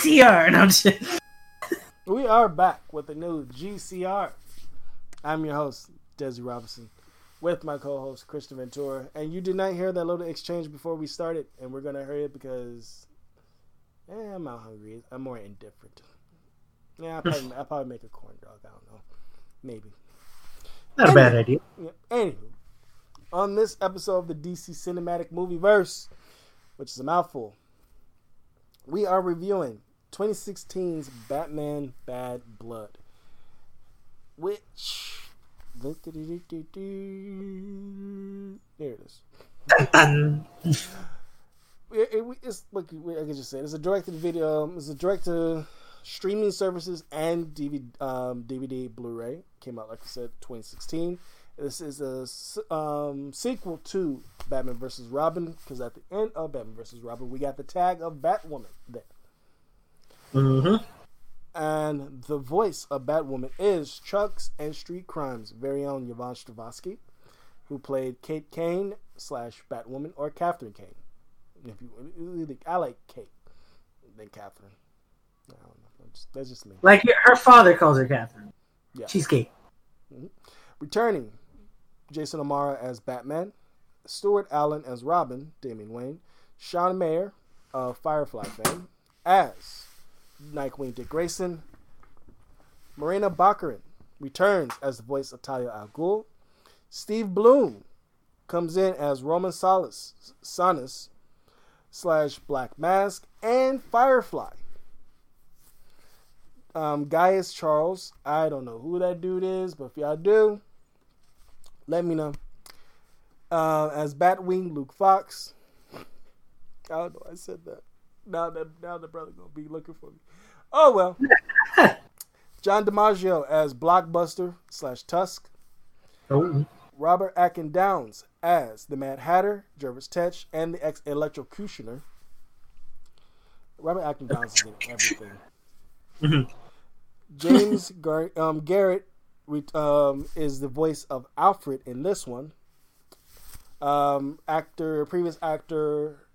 GCR. No, I'm just... We are back with a new GCR. I'm your host, Desi Robinson, with my co-host Christian Ventura. And you did not hear that little exchange before we started, and we're gonna hurry it because eh, I'm not hungry. I'm more indifferent. Yeah, I'll probably, I'll probably make a corn dog. I don't know, maybe. Not a bad idea. Yeah. Anywho, on this episode of the DC Cinematic Movie Verse, which is a mouthful, we are reviewing 2016's Batman Bad Blood, which. There it is. Dun, It, it, it's like I can just say it's a directed video. It's a direct to streaming services and DVD, um, DVD, Blu-ray. Came out like I said, 2016. This is a um, sequel to Batman vs. Robin because at the end of Batman vs. Robin, we got the tag of Batwoman there, Mhm. and the voice of Batwoman is Chuck's and Street Crimes' very own Yvonne Strahovski, who played Kate Kane slash Batwoman or Catherine Kane. If you, I like Kate than Catherine. I don't know. That's just, that's just me. Like her father calls her Catherine. Yeah. She's Kate. Returning, Jason O'Mara as Batman, Stuart Allan as Robin, Damian Wayne, Sean Maher of Firefly fame as Nightwing Dick Grayson, Morena Baccarin returns as the voice of Talia al Ghul, Steve Blum comes in as Roman Solace, Sionis slash Black Mask, and Firefly. Um, Gaius Charles, I don't know who that dude is, but if y'all do, let me know. Uh, as Batwing, Luke Fox. I don't know. I said that. Now that now the brother gonna be looking for me. Oh well. John DiMaggio as Blockbuster slash Tusk. Oh. Robert Atkin Downes as the Mad Hatter, Jervis Tetch, and the ex electrocutioner. Robert Atkin Downes is in everything. Mhm. James Gar- um, Garrett re- um, is the voice of Alfred in this one. Um, actor, previous actor.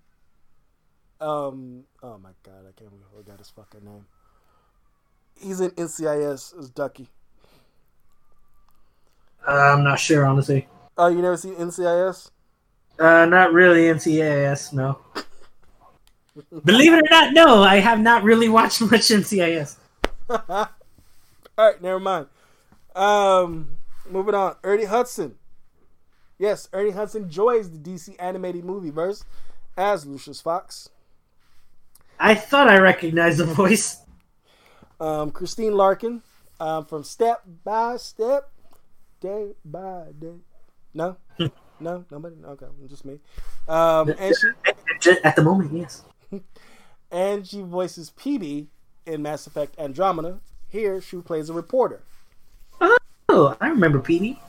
Um, oh my god, I can't remember. I forgot his fucking name. He's in NCIS as Ducky. Uh, I'm not sure, honestly. Oh, you never seen NCIS? Uh, not really NCIS, no. Believe it or not, no, I have not really watched much NCIS. All right, never mind. Um, moving on. Ernie Hudson. Yes, Ernie Hudson joins the DC animated movie verse as Lucius Fox. I thought I recognized the voice. Um, Christine Lakin um, from Step by Step, Day by Day. No, no, nobody. Okay, just me. Um, and she At the moment, yes. and she voices Peebee in Mass Effect Andromeda. Here, she plays a reporter. Oh, I remember Petey.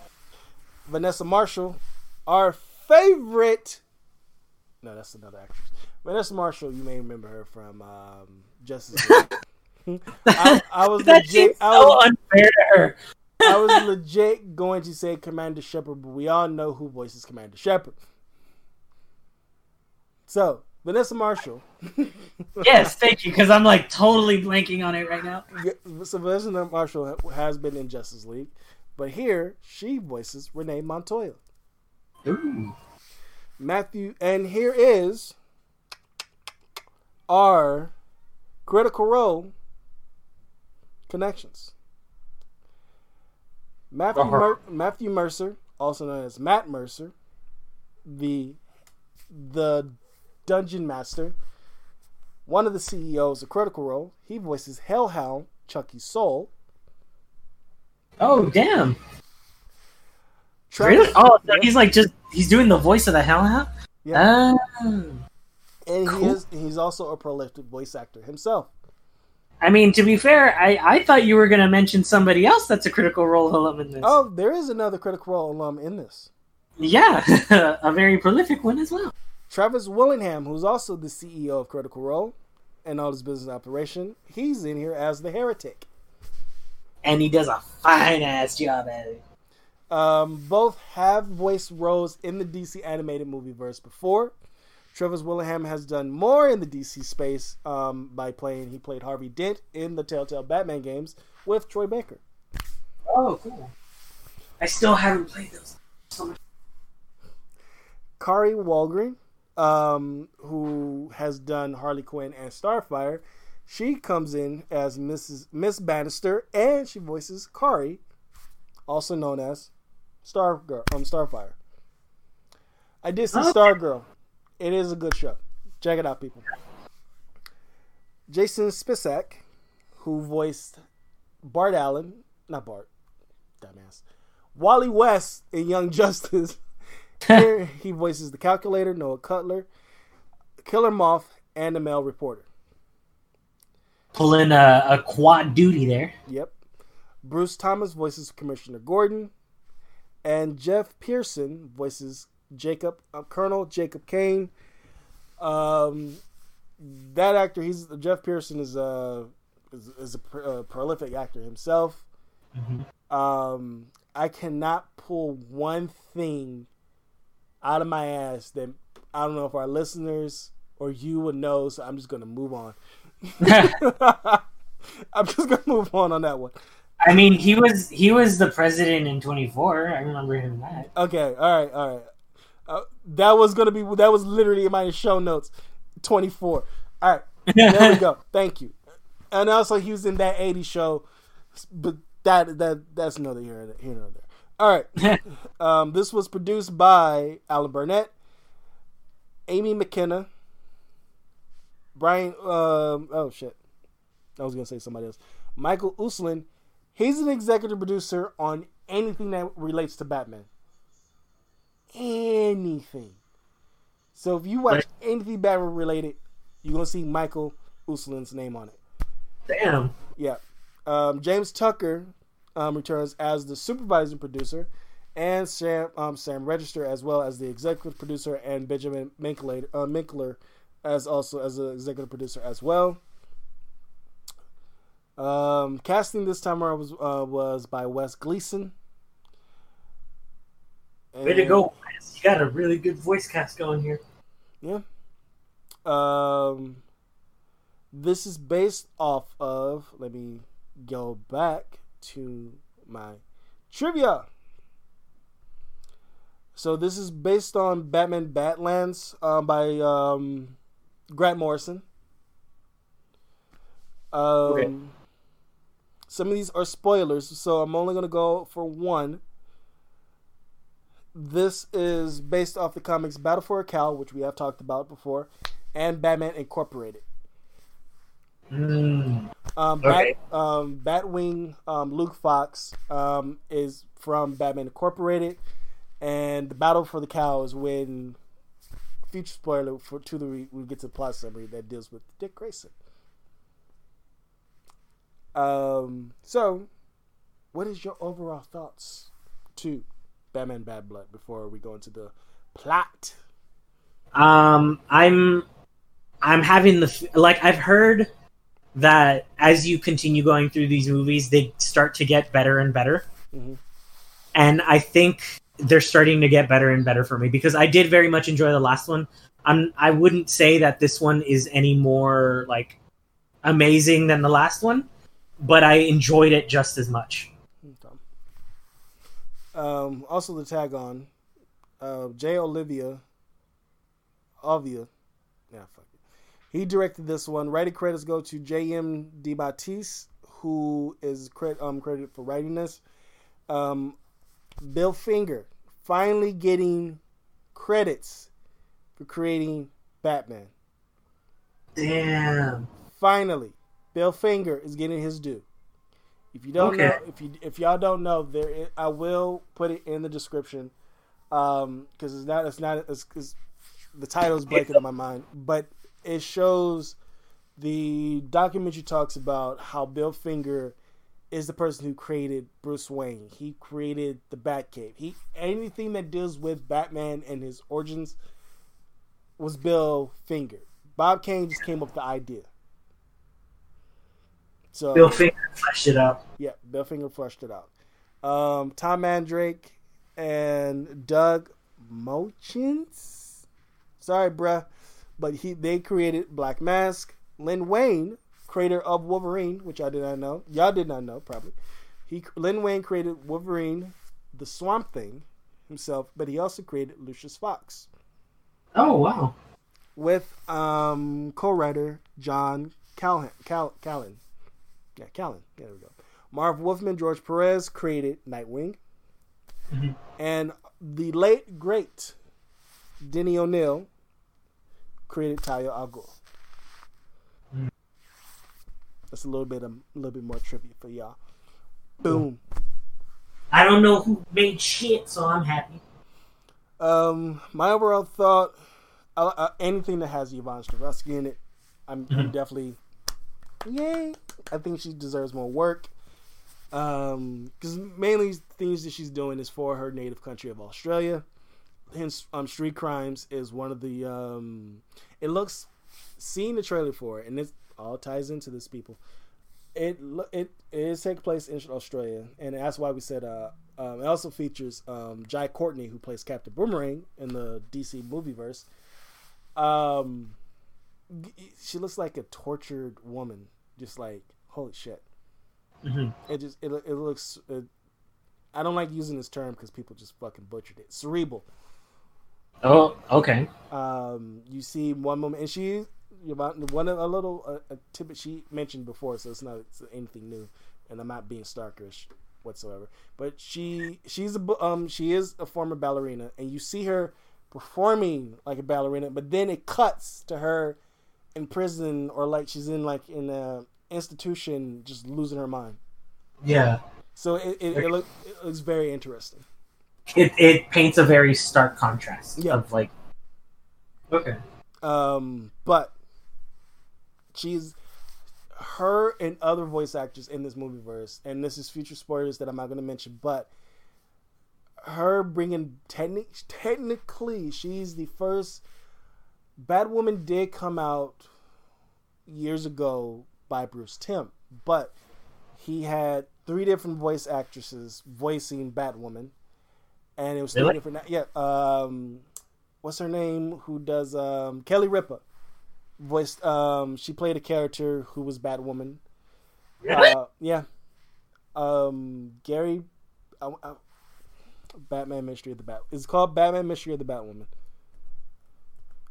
Vanessa Marshall, our favorite. No, that's another actress. Vanessa Marshall, you may remember her from um, Justice League. I, I was That legit. seems I so was, unfair to her. I was legit going to say Commander Shepard, but we all know who voices Commander Shepard. So Vanessa Marshall. Yes, thank you, because I'm like totally blanking on it right now. Yeah, So Vanessa Marshall has been in Justice League, but here she voices Renee Montoya. Ooh. Matthew, and here is our critical role connections. Matthew Uh-huh. Mer- Matthew Mercer, also known as Matt Mercer, the the dungeon master, one of the CEOs of Critical Role. He voices Hellhound, Chucky Soul. Oh, damn. Travis- Really? Oh, so he's like just he's doing the voice of the Hellhound. Yeah. Oh. and he cool. is he's also a prolific voice actor himself. I mean, to be fair, I, I thought you were gonna mention somebody else that's a critical role alum in this. Oh, there is another Critical Role alum in this. Yeah, a very prolific one as well. Travis Willingham, who's also the CEO of Critical Role and all his business operation, he's in here as the heretic. And he does a fine ass job at it. Um, both have voiced roles in the DC animated movie verse before. Travis Willingham has done more in the DC space um, by playing. He played Harvey Dent in the Telltale Batman games with Troy Baker. Oh, cool. I still haven't played those. So much. Kari Wahlgren, um, who has done Harley Quinn and Starfire, she comes in as Mrs. Miss Bannister, and she voices Kari, also known as Stargirl, um, Starfire. I did see Okay. Stargirl. It is a good show. Check it out, people. Jason Spisak, who voiced Bart Allen, not Bart, dumbass, Wally West in Young Justice. Here he voices the Calculator, Noah Cutler, Killer Moth, and the Male Reporter. Pulling a, a quad duty there. Yep. Bruce Thomas voices Commissioner Gordon, and Geoff Pierson voices Jacob uh, Colonel Jacob Kane. Um, that actor, he's Geoff Pierson is a is, is a, pr- a prolific actor himself. Um, I cannot pull one thing out of my ass that I don't know if our listeners or you would know. So I'm just gonna move on. I'm just gonna move on on that one. I mean, he was he was the president in 24. I remember him that. Okay, all right, all right. That was gonna be that was literally in my show notes. Twenty four. All right, there we go. Thank you. And also, he was in that '80s show, but that that that's another here here and there. All right. Um, this was produced by Alan Burnett, Amy McKenna, Brian. Um, oh shit, I was gonna say somebody else. Michael Uslan. He's an executive producer on anything that relates to Batman. Anything. So if you watch Right. anything Batman related, you're gonna see Michael Uslan's name on it. Damn. Yeah. Um, James Tucker um, returns as the supervising producer, and Sam um, Sam Register as well as the executive producer, and Benjamin Minkler, uh, Minkler as also as the executive producer as well. Um, casting this time around was uh, was by Wes Gleason. Way to go. Wes. You got a really good voice cast going here. Yeah. Um, this is based off of. Let me go back to my trivia. So this is based on Batman Batlands um, by um, Grant Morrison. Um, Okay. Some of these are spoilers, so I'm only going to go for one. This is based off the comics Battle for a Cowl, which we have talked about before, and Batman Incorporated. Mm. Um, Okay. Bat, um, Batwing, um, Luke Fox um, is from Batman Incorporated, and the Battle for the Cowl is when future spoiler for to the we get to the plot summary that deals with Dick Grayson. Um, so, what is your overall thoughts to Batman Bad Blood before we go into the plot? Um, I'm I'm having the like I've heard that as you continue going through these movies, they start to get better and better, Mhm. and I think they're starting to get better and better for me because I did very much enjoy the last one. I'm I wouldn't say that this one is any more like amazing than the last one, but I enjoyed it just as much. Um, also, the tag on uh, J. Oliva Ovia. Yeah, fuck it. He directed this one. Writing credits go to J.M. DeMatteis, who is cred- um, credited for writing this. Um, Bill Finger finally getting credits for creating Batman. Damn. Finally, Bill Finger is getting his due. If you don't Okay. know, if you if y'all don't know, there is, I will put it in the description um because it's not it's not it's, it's the title is blanking on my mind, but it shows the documentary talks about how Bill Finger is the person who created Bruce Wayne. He created the Batcave. He anything that deals with Batman and his origins was Bill Finger. Bob Kane just came up with the idea. So Bill Finger fleshed it out. yeah, Bill Finger flushed it out. Um, Tom Mandrake and Doug Moench. Sorry, bruh. but he they created Black Mask. Len Wein, creator of Wolverine, which I did not know. Y'all did not know probably. He Len Wein created Wolverine, the Swamp Thing himself, but he also created Lucius Fox Oh wow. with um, co-writer John Callan. Cal- Callan. Yeah, Callan. There we go. Marv Wolfman, George Perez created Nightwing, Mhm. and the late great Denny O'Neil created Talia Al Ghul. Mm. That's a little bit of, a little bit more trivia for y'all. Boom. I don't know who made shit, so I'm happy. Um, my overall thought, uh, uh, anything that has Yvonne Strahovski in it, I'm, I'm Mhm. definitely, yay. I think she deserves more work. Um, because mainly things that she's doing is for her native country of Australia. Hence, um, Street Crimes is one of the um, it looks, seeing the trailer for it, and it all ties into this people. It it it is take place in Australia, and that's why we said uh, um, it also features um, Jai Courtney who plays Captain Boomerang in the DC movieverse. Um, she looks like a tortured woman, just like holy shit. hmm It just it it looks. It, I don't like using this term because people just fucking butchered it. Cerebral. Oh, okay. Um, you see one moment, and she about one of a little a, a tidbit she mentioned before, so it's not it's anything new, and I'm not being starkish whatsoever. But she she's a um she is a former ballerina, and you see her performing like a ballerina, but then it cuts to her in prison or like she's in like in a institution, just losing her mind. Yeah. So it it, it, look, it looks very interesting. It it paints a very stark contrast Yeah. of like. Okay. Um, but she's her and other voice actors in this movie verse, and this is future spoilers that I'm not going to mention, but her bringing technic technically she's the first Batwoman did come out years ago by Bruce Timm, but he had three different voice actresses voicing Batwoman, and it was three Really? different. Yeah, um, what's her name? Who does um, Kelly Ripa? Voiced. Um, she played a character who was Batwoman. Really? Uh, yeah. Um, Gary, uh, uh, Batman Mystery of the Bat. It's called Batman Mystery of the Batwoman.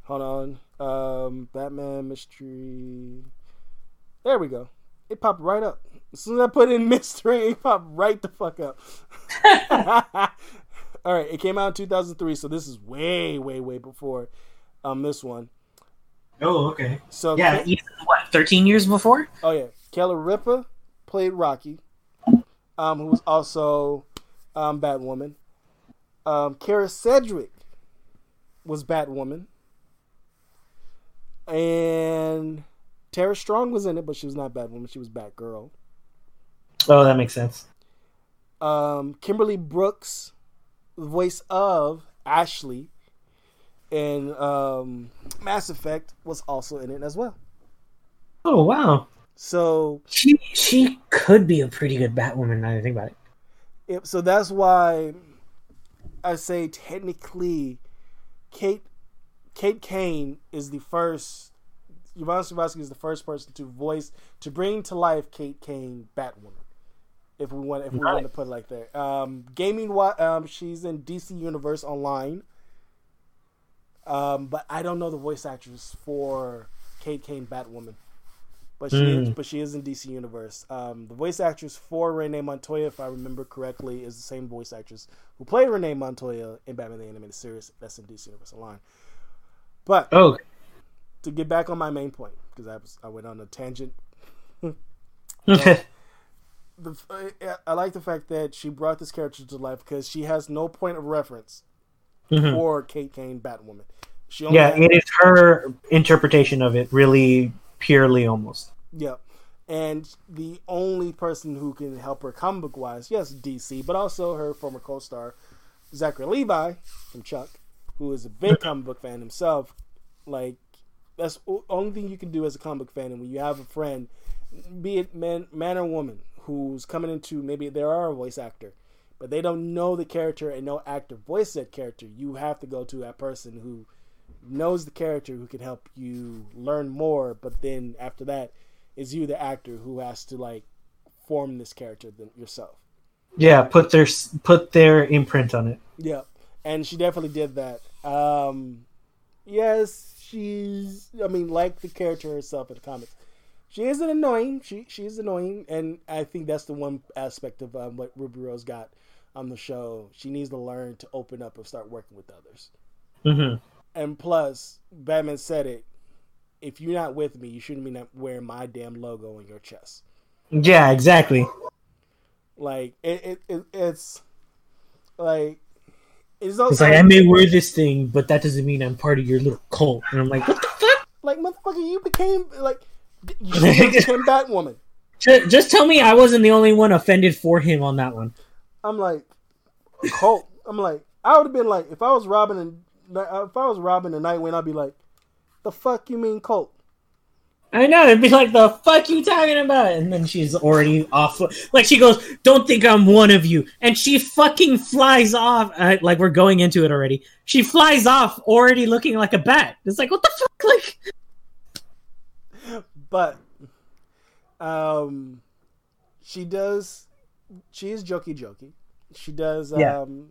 Hold on. Um, Batman Mystery. There we go. It popped right up. As soon as I put in mystery, it popped right the fuck up. All right, it came out in 2003, so this is way, way, way before um this one. oh, okay. So Yeah. Ke- even, what? Thirteen years before? oh yeah, Kelly Ripa played Rocky, um, who was also um Batwoman. Um, Kyra Sedgwick was Batwoman, and Tara Strong was in it, but she was not Batwoman. She was Batgirl. Oh, that makes sense. Um, Kimberly Brooks, the voice of Ashley in um, Mass Effect, was also in it as well. Oh wow. So, She she could be a pretty good Batwoman. Now that I think about it. it, so that's why I say technically, Kate Kate Kane is the first. Yvonne Strahovski is the first person to voice to bring to life Kate Kane Batwoman. If we want, if we Right. want to put it like that. Um, gaming, um, she's in DC Universe Online. Um, but I don't know the voice actress for Kate Kane Batwoman. But she is, Mm. but she is in DC Universe. Um, the voice actress for Renee Montoya, if I remember correctly, is the same voice actress who played Renee Montoya in Batman the Animated Series. That's in DC Universe Online. But Oh, to get back on my main point, because I was I went on a tangent. The, I like the fact that she brought this character to life because she has no point of reference Mhm. for Kate Kane Batwoman. She only yeah. It is her interpretation of it, really purely almost. Yeah. And the only person who can help her comic book wise, yes, DC, but also her former co star, Zachary Levi from Chuck, who is a big comic book fan himself. Like, that's the only thing you can do as a comic book fan. And when you have a friend, be it man, man or woman, who's coming into maybe they are a voice actor, but they don't know the character and no actor voice that character, you have to go to that person who knows the character who can help you learn more, but then after that, is you the actor who has to like form this character yourself. Yeah, put their put their imprint on it. Yeah, and she definitely did that. Um, yes, she's. I mean, like the character herself in the comics, she is an annoying. She she is annoying, and I think that's the one aspect of um, what Ruby Rose got on the show. She needs to learn to open up and start working with others. Mm-hmm. And plus, Batman said it. If you're not with me, you shouldn't be wearing my damn logo on your chest. Yeah, exactly. Like it, it, it it's like it's, it's like I may wear this thing, but that doesn't mean I'm part of your little cult. And I'm like, what the fuck? Like motherfucker, you became like you became Batwoman. Just, just tell me I wasn't the only one offended for him on that one. I'm like, cult. I'm like, I would have been like, if I was Robin and if I was Robin and Nightwing, I'd be like, the fuck you mean cult? I know it'd be like the fuck you talking about, and then she's already off. Like she goes, "Don't think I'm one of you," and she fucking flies off. Uh, like we're going into it already. She flies off, already looking like a bat. It's like what the fuck, like. But, um, she does. She is jokey jokey. She does. Yeah. Um,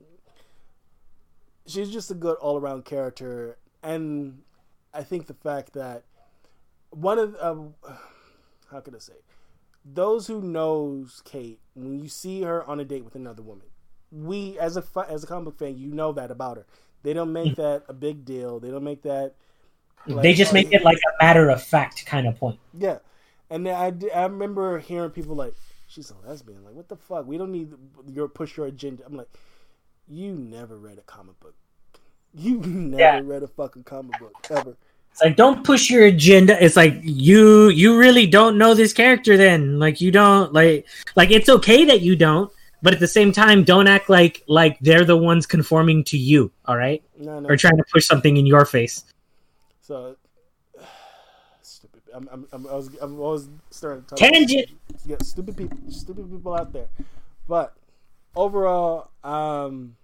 she's just a good all around character, and I think the fact that one of um, how can I say those who knows Kate when you see her on a date with another woman, we as a as a comic book fan, you know that about her. They don't make mm. that a big deal. They don't make that. Like, they just make it like a matter of fact kind of point. Yeah, and I I remember hearing people like she's a lesbian. Like what the fuck? We don't need your push your agenda. I'm like, you never read a comic book. You never yeah. read a fucking comic book ever. It's like don't push your agenda. It's like you you really don't know this character then. Like you don't like like it's okay that you don't, but at the same time don't act like like they're the ones conforming to you, all right? No, no. Or trying to push something in your face. So stupid. I'm, I'm, I'm, I was, I'm always starting to talk tangent. Yeah, stupid people, stupid people out there. But overall, um,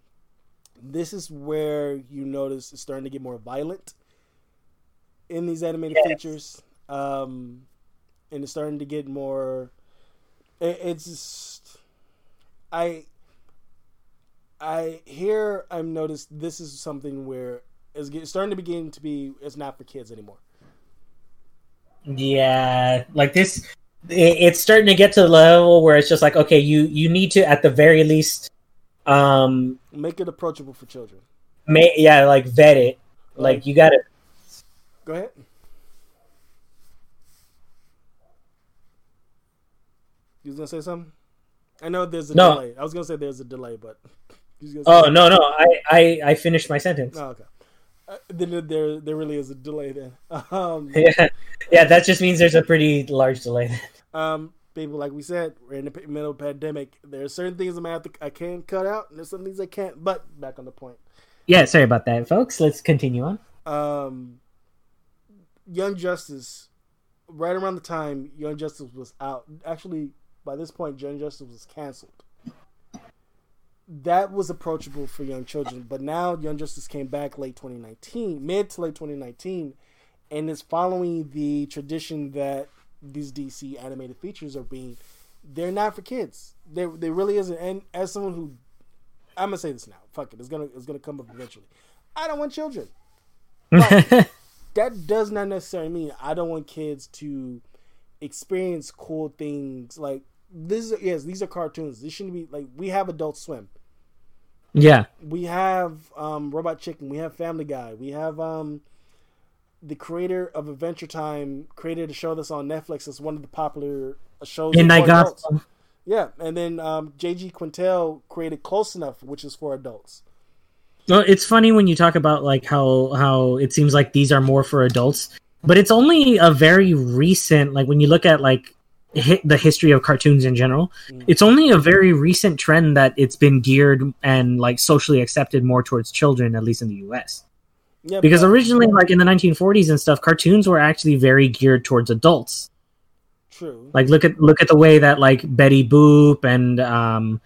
this is where you notice it's starting to get more violent in these animated yes. features, um, and it's starting to get more. It, it's just, I. I here I've noticed this is something where it's starting to begin to be it's not for kids anymore. Yeah, like this, it's starting to get to the level where it's just like okay, you you need to at the very least, um, make it approachable for children. May yeah, like vet it. Like, like you got to Go ahead. You was gonna say something? I know there's a no. delay. I was gonna say there's a delay, but. Oh no no! I, I I finished my sentence. Oh, okay. Uh, then there there really is a delay then. Um, yeah, yeah. That just means there's a pretty large delay. Then. Um, people, like we said, we're in the middle of a pandemic. There are certain things I'm have to, I can cut out, and there's some things I can't. But back on the point. Yeah, sorry about that, folks. Let's continue on. Um, Young Justice, right around the time Young Justice was out, actually by this point Young Justice was canceled. That was approachable for young children, but now Young Justice came back late 2019, mid to late 2019, and is following the tradition that these DC animated features are being. They're not for kids. They they really isn't. And as someone who, I'm gonna say this now. Fuck it. It's gonna it's gonna come up eventually. I don't want children. But that does not necessarily mean I don't want kids to experience cool things like this. Is, yes, these are cartoons. This shouldn't be like we have Adult Swim. Yeah, we have um, Robot Chicken. We have Family Guy. We have um, the creator of Adventure Time created a show that's on Netflix. It's one of the popular shows. and i got Yeah, and then um, J.G. Quintel created Close Enough, which is for adults. Well, it's funny when you talk about like how how it seems like these are more for adults, but it's only a very recent like when you look at like hit the history of cartoons in general mm. it's only a very recent trend that it's been geared and like socially accepted more towards children at least in the us yeah, because originally like in the 1940s and stuff cartoons were actually very geared towards adults. True. Like look at look at the way that like betty boop and um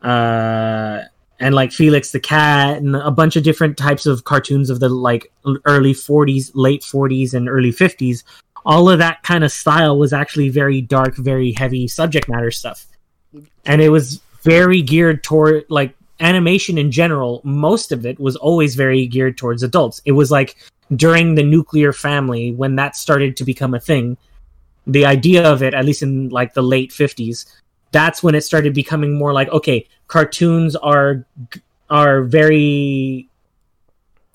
uh and like Felix the Cat and a bunch of different types of cartoons of the like early 40s, late 40s, and early 50s. All of that kind of style was actually very dark, very heavy subject matter stuff. And it was very geared toward like animation in general. Most of it was always very geared towards adults. It was like during the nuclear family when that started to become a thing. The idea of it, at least in like the late 50s, that's when it started becoming more like okay cartoons are are very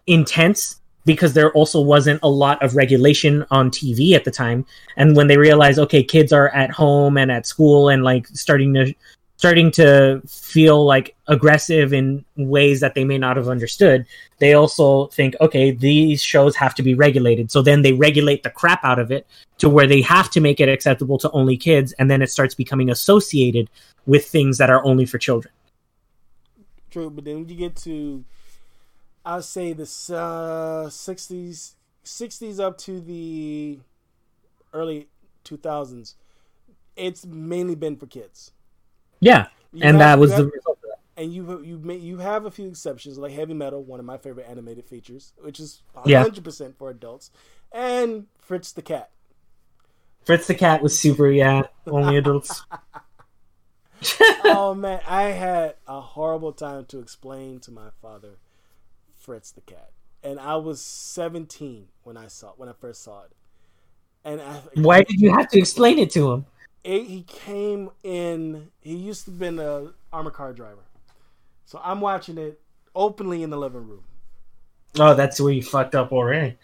intense because there also wasn't a lot of regulation on TV at the time. And when they realized okay kids are at home and at school and like starting to starting to feel like aggressive in ways that they may not have understood they also think okay these shows have to be regulated. So then they regulate the crap out of it to where they have to make it acceptable to only kids. And then it starts becoming associated with things that are only for children true but then when you get to I would say the uh, 60s 60s up to the early 2000s it's mainly been for kids yeah, you and have, that was have, the result of that. And you you may, you have a few exceptions like Heavy Metal, one of my favorite animated features, which is 100 percent for adults, and Fritz the Cat. Fritz the Cat was super, yeah, only adults. oh man, I had a horrible time to explain to my father Fritz the Cat, and I was 17 when I saw when I first saw it. And I, why did you have to explain it to him? it, he came in. He used to be an armor car driver, so I'm watching it openly in the living room. Oh, that's where you fucked up already.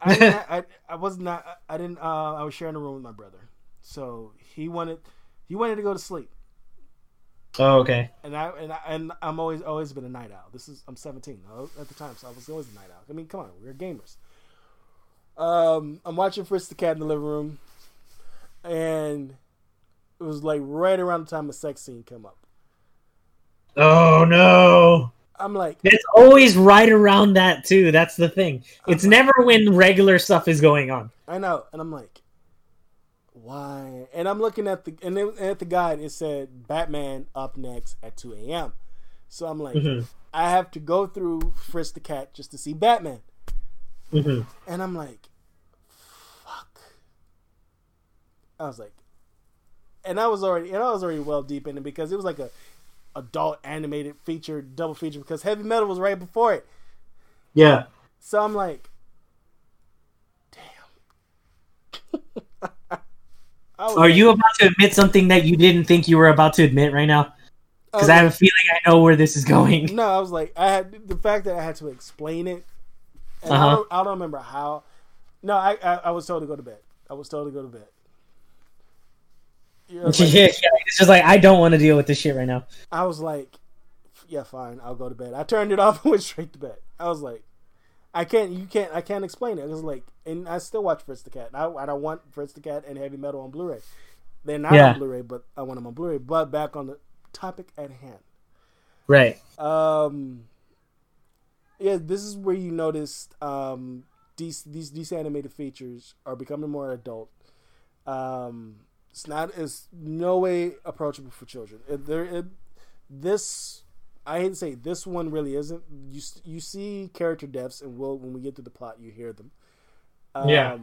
I, I, I was not. I didn't. Uh, I was sharing a room with my brother, so he wanted he wanted to go to sleep. Oh, okay. And I and I, and I'm always always been a night owl. This is I'm 17 at the time, so I was always a night owl. I mean, come on, we're gamers. Um, I'm watching Fritz the Cat in the living room and it was like right around the time the sex scene came up. Oh no! I'm like, it's always right around that too. That's the thing. It's I'm never like, when regular stuff is going on. I know, and I'm like, why? And I'm looking at the and it, at the guide. It said Batman up next at 2 a.m. So I'm like, mm-hmm. I have to go through Fritz the Cat just to see Batman. Mm-hmm. And I'm like, fuck. I was like, and I was already and I was already well deep in it because it was like a adult animated feature double feature because Heavy Metal was right before it. Yeah. So I'm like, damn. Are you about to admit something that you didn't think you were about to admit right now? Because I, I, have a feeling I know where this is going. No, I was like, I had the fact that I had to explain it. Uh-huh. I, don't, I don't remember how. No, I, I I was told to go to bed. I was told to go to bed. Yeah, like, yeah, it's just like I don't want to deal with this shit right now. I was like, yeah, fine, I'll go to bed. I turned it off and went straight to bed. I was like, I can't, you can't, I can't explain it. It was like, and I still watch Fritz the Cat. I, I don't want Fritz the Cat and Heavy Metal on Blu-ray. They're not yeah. on Blu-ray, but I want them on Blu-ray. But back on the topic at hand, right? Um, yeah, this is where you noticed um these these these animated features are becoming more adult. Um, it's not. It's no way approachable for children. It, there, it, this I hate to say this one really isn't. You you see character deaths, and will when we get to the plot, you hear them. Um, yeah.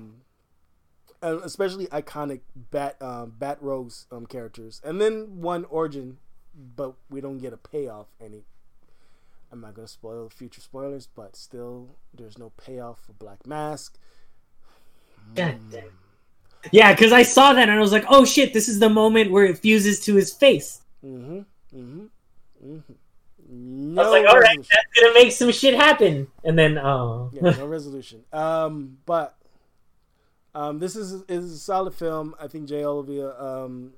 especially iconic Bat um, Bat Rogues um, characters, and then one origin, but we don't get a payoff. Any. I'm not gonna spoil future spoilers, but still, there's no payoff for Black Mask. God damn. Yeah, because I saw that and I was like, oh shit, this is the moment where it fuses to his face. Mm-hmm. Mm-hmm. Mm-hmm. No I was like, all right, that's gonna make some shit happen. And then, oh, yeah, no resolution. Um, but um, this is is a solid film. I think Jay Oliva. Um,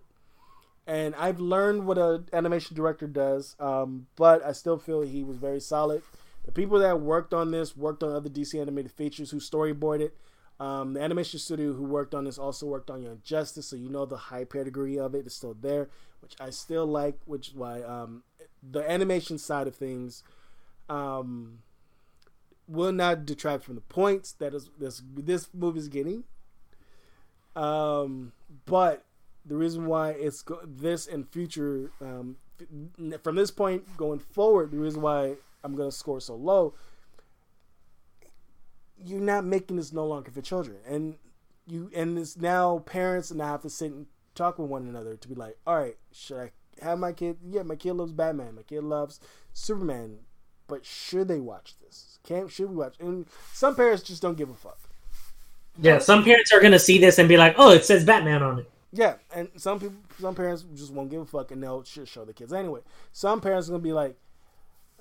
and I've learned what an animation director does. Um, but I still feel he was very solid. The people that worked on this worked on other DC animated features who storyboarded. Um, the animation studio who worked on this also worked on Young Justice, so you know the high pedigree of it is still there, which I still like. Which is why um, the animation side of things um, will not detract from the points that is this this movie is getting. Um, but the reason why it's go- this and future um, from this point going forward, the reason why I'm gonna score so low, you're not making this no longer for children, and you and it's now parents and I have to sit and talk with one another to be like, all right, should I have my kid? Yeah, my kid loves Batman. My kid loves Superman. But should they watch this? Can should we watch? And some parents just don't give a fuck. Yeah, some parents are gonna see this and be like, "Oh, it says Batman on it." Yeah, and some people, some parents just won't give a fuck and they'll just show the kids anyway. Some parents are gonna be like,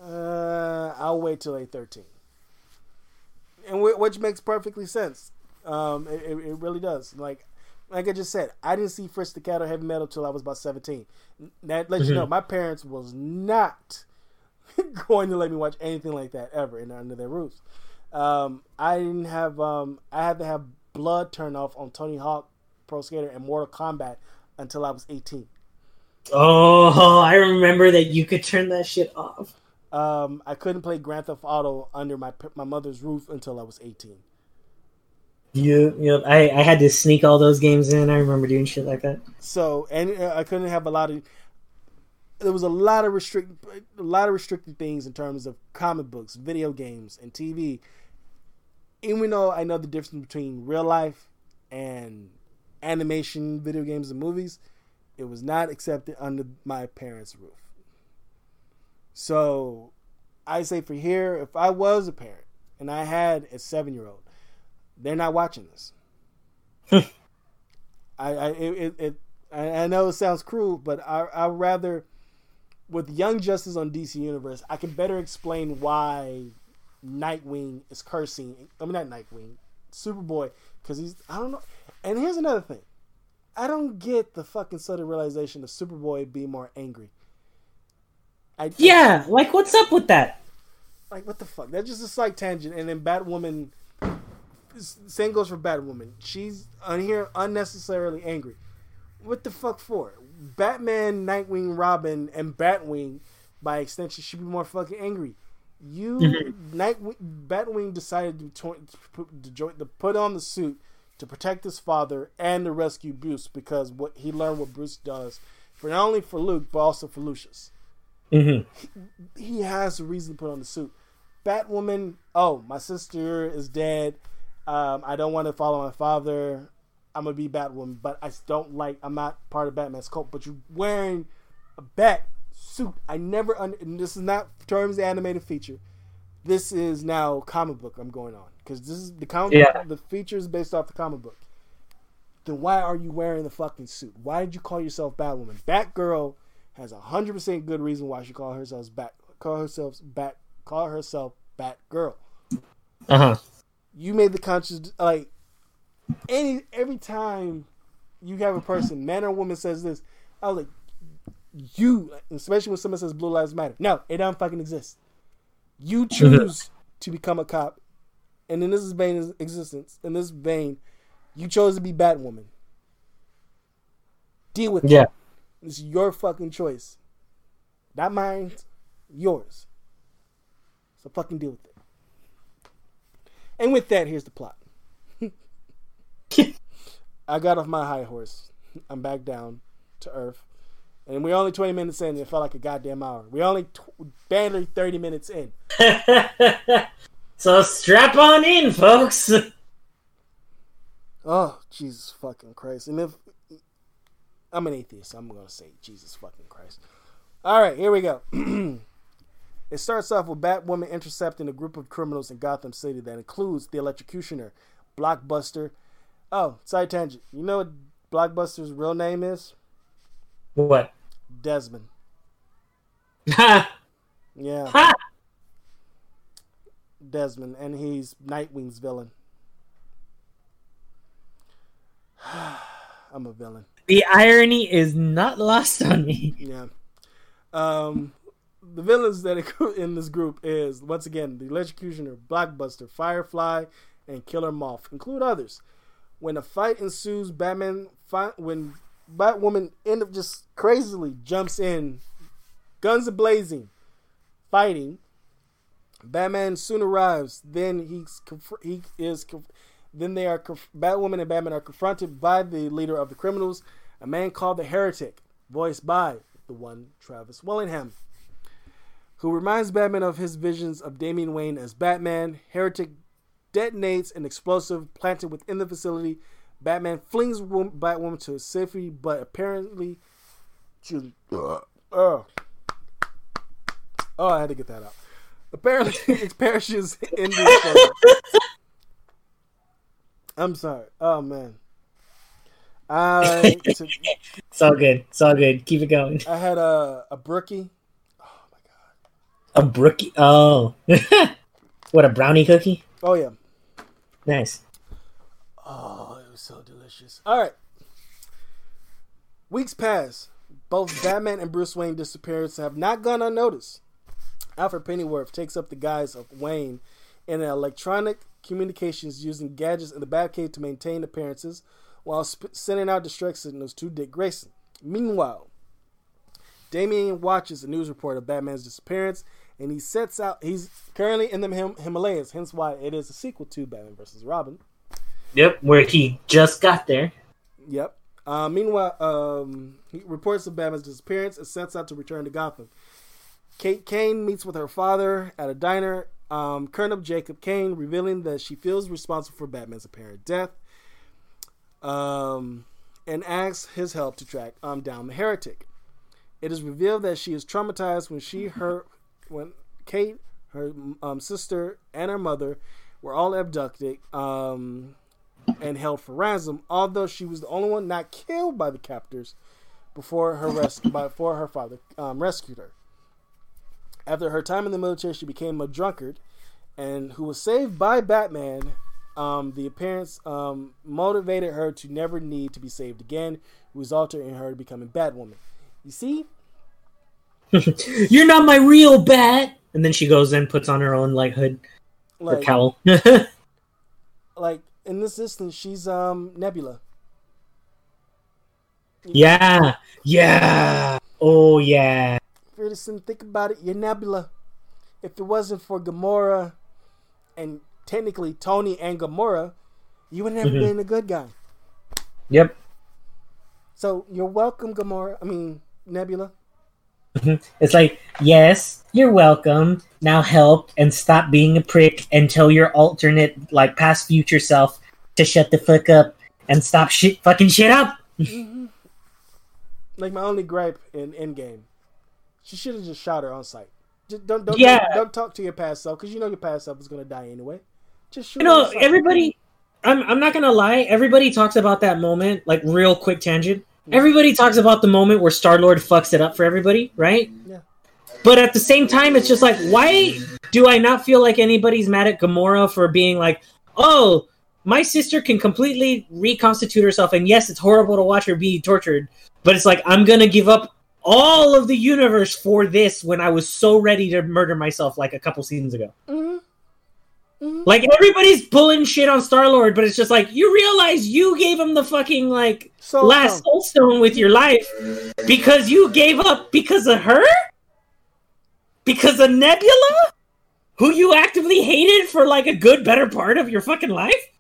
uh, "I'll wait till they're 13. and which makes perfectly sense. Um, it, it really does. Like, like I just said, I didn't see Fritz the Cat or Heavy Metal till I was about 17. That lets mm-hmm. you know my parents was not going to let me watch anything like that ever in under their roofs. Um, I didn't have um, I had to have blood turn off on Tony Hawk Pro Skater and Mortal Kombat until I was 18. Oh, I remember that you could turn that shit off. Um, I couldn't play Grand Theft Auto under my my mother's roof until I was 18. You, know, I, I had to sneak all those games in. I remember doing shit like that. So, and uh, I couldn't have a lot of. There was a lot of restrict, a lot of restricted things in terms of comic books, video games, and TV. Even though I know the difference between real life and animation, video games, and movies, it was not accepted under my parents' roof. So, I say for here, if I was a parent and I had a seven-year-old they're not watching this. Hmm. I, I it, it, I know it sounds cruel, but I I rather with Young Justice on DC Universe, I can better explain why Nightwing is cursing. I mean, not Nightwing, Superboy, because he's I don't know. And here's another thing, I don't get the fucking sudden realization of Superboy being more angry. I, yeah, like what's up with that? Like what the fuck? That's just a slight tangent, and then Batwoman same goes for Batwoman. She's on here unnecessarily angry. What the fuck for? Batman, Nightwing, Robin, and Batwing, by extension, should be more fucking angry. You, mm-hmm. Nightwing, Batwing decided to, to, put, to, join, to put on the suit to protect his father and to rescue Bruce because what he learned what Bruce does for not only for Luke but also for Lucius. Mm-hmm. He, he has a reason to put on the suit. Batwoman, oh, my sister is dead. Um, I don't want to follow my father. I'm gonna be Batwoman, but I don't like. I'm not part of Batman's cult. But you're wearing a bat suit. I never. Un- this is not terms animated feature. This is now comic book. I'm going on because this is the comic. Yeah. The feature is based off the comic book. Then why are you wearing the fucking suit? Why did you call yourself Batwoman? Batgirl has a hundred percent good reason why she call herself Bat. Call herself Bat. Call herself Batgirl. Uh huh you made the conscious like any every time you have a person, man or woman says this, I was like, you, especially when someone says Blue Lives Matter. No, it don't fucking exist. You mhm. choose to become a cop, and in this vein of existence, in this vein, you chose to be Batwoman. Deal with it. yeah. it. It's your fucking choice, not mine. Yours. So fucking deal with it. And with that, here's the plot. I got off my high horse. I'm back down to earth. And we're only 20 minutes in. It felt like a goddamn hour. We're only t- barely 30 minutes in. so strap on in, folks. Oh, Jesus fucking Christ. And if I'm an atheist, I'm going to say Jesus fucking Christ. All right, here we go. It starts off with Batwoman intercepting a group of criminals in Gotham City that includes the Electrocutioner, Blockbuster. Oh, side tangent. You know what Blockbuster's real name is? What? Desmond. Ha! yeah. Ha! Desmond, and he's Nightwing's villain. I'm a villain. The irony is not lost on me. Yeah. Um, the villains that in this group is once again the Electrocutioner, Blockbuster, Firefly, and Killer Moth. Include others. When a fight ensues, Batman fi- when Batwoman end up just crazily jumps in, guns blazing, fighting. Batman soon arrives. Then he's he is then they are Batwoman and Batman are confronted by the leader of the criminals, a man called the Heretic, voiced by the one Travis Willingham, who reminds Batman of his visions of Damian Wayne as Batman. Heretic detonates an explosive planted within the facility. Batman flings Batwoman to safety, but apparently, she, uh, oh, oh, I had to get that out. Apparently, it perishes in the. I'm sorry. Oh man. I to, it's all good. It's all good. Keep it going. I had a a brookie. A brookie. Oh. what a brownie cookie. Oh yeah. Nice. Oh, it was so delicious. All right. Weeks pass. Both Batman and Bruce Wayne disappearances have not gone unnoticed. Alfred Pennyworth takes up the guise of Wayne in an electronic communications using gadgets in the Batcave to maintain appearances while sp- sending out distress signals to Dick Grayson. Meanwhile, Damian watches a news report of Batman's disappearance and he sets out. He's currently in the Him- Himalayas, hence why it is a sequel to Batman vs. Robin. Yep, where he just got there. Yep. Uh, meanwhile, um, he reports of Batman's disappearance and sets out to return to Gotham. Kate Kane meets with her father at a diner. Um, Colonel Jacob Kane revealing that she feels responsible for Batman's apparent death, um, and asks his help to track um, down the heretic. It is revealed that she is traumatized when she heard when Kate, her um, sister, and her mother were all abducted um, and held for ransom. Although she was the only one not killed by the captors before her rescue, before her father um, rescued her. After her time in the military, she became a drunkard, and who was saved by Batman. Um, the appearance um, motivated her to never need to be saved again, resulting in her becoming Batwoman. You see, You're not my real bat. And then she goes and puts on her own like hood like, or cowl. like in this instance, she's um Nebula. Yeah, yeah. Oh yeah. Ferguson, think about it. You're Nebula. If it wasn't for Gamora, and technically Tony and Gamora, you would never mm-hmm. been a good guy. Yep. So you're welcome, Gamora. I mean Nebula. Mm-hmm. It's like, yes, you're welcome. Now help and stop being a prick and tell your alternate, like past future self to shut the fuck up and stop shit fucking shit up. Like my only gripe in Endgame, she should have just shot her on sight. Just don't don't yeah. don't, don't talk to your past self because you know your past self is gonna die anyway. Just shoot. You know, everybody. I'm I'm not gonna lie. Everybody talks about that moment, like real quick tangent Everybody talks about the moment where Star Lord fucks it up for everybody, right? Yeah. But at the same time, it's just like, why do I not feel like anybody's mad at Gamora for being like, oh, my sister can completely reconstitute herself, and yes, it's horrible to watch her be tortured, but it's like I'm gonna give up all of the universe for this when I was so ready to murder myself like a couple seasons ago. Mm-hmm. Mm-hmm. Like everybody's pulling shit on Star Lord, but it's just like you realize you gave him the fucking like soul last soul stone with your life because you gave up because of her, because of Nebula, who you actively hated for like a good better part of your fucking life.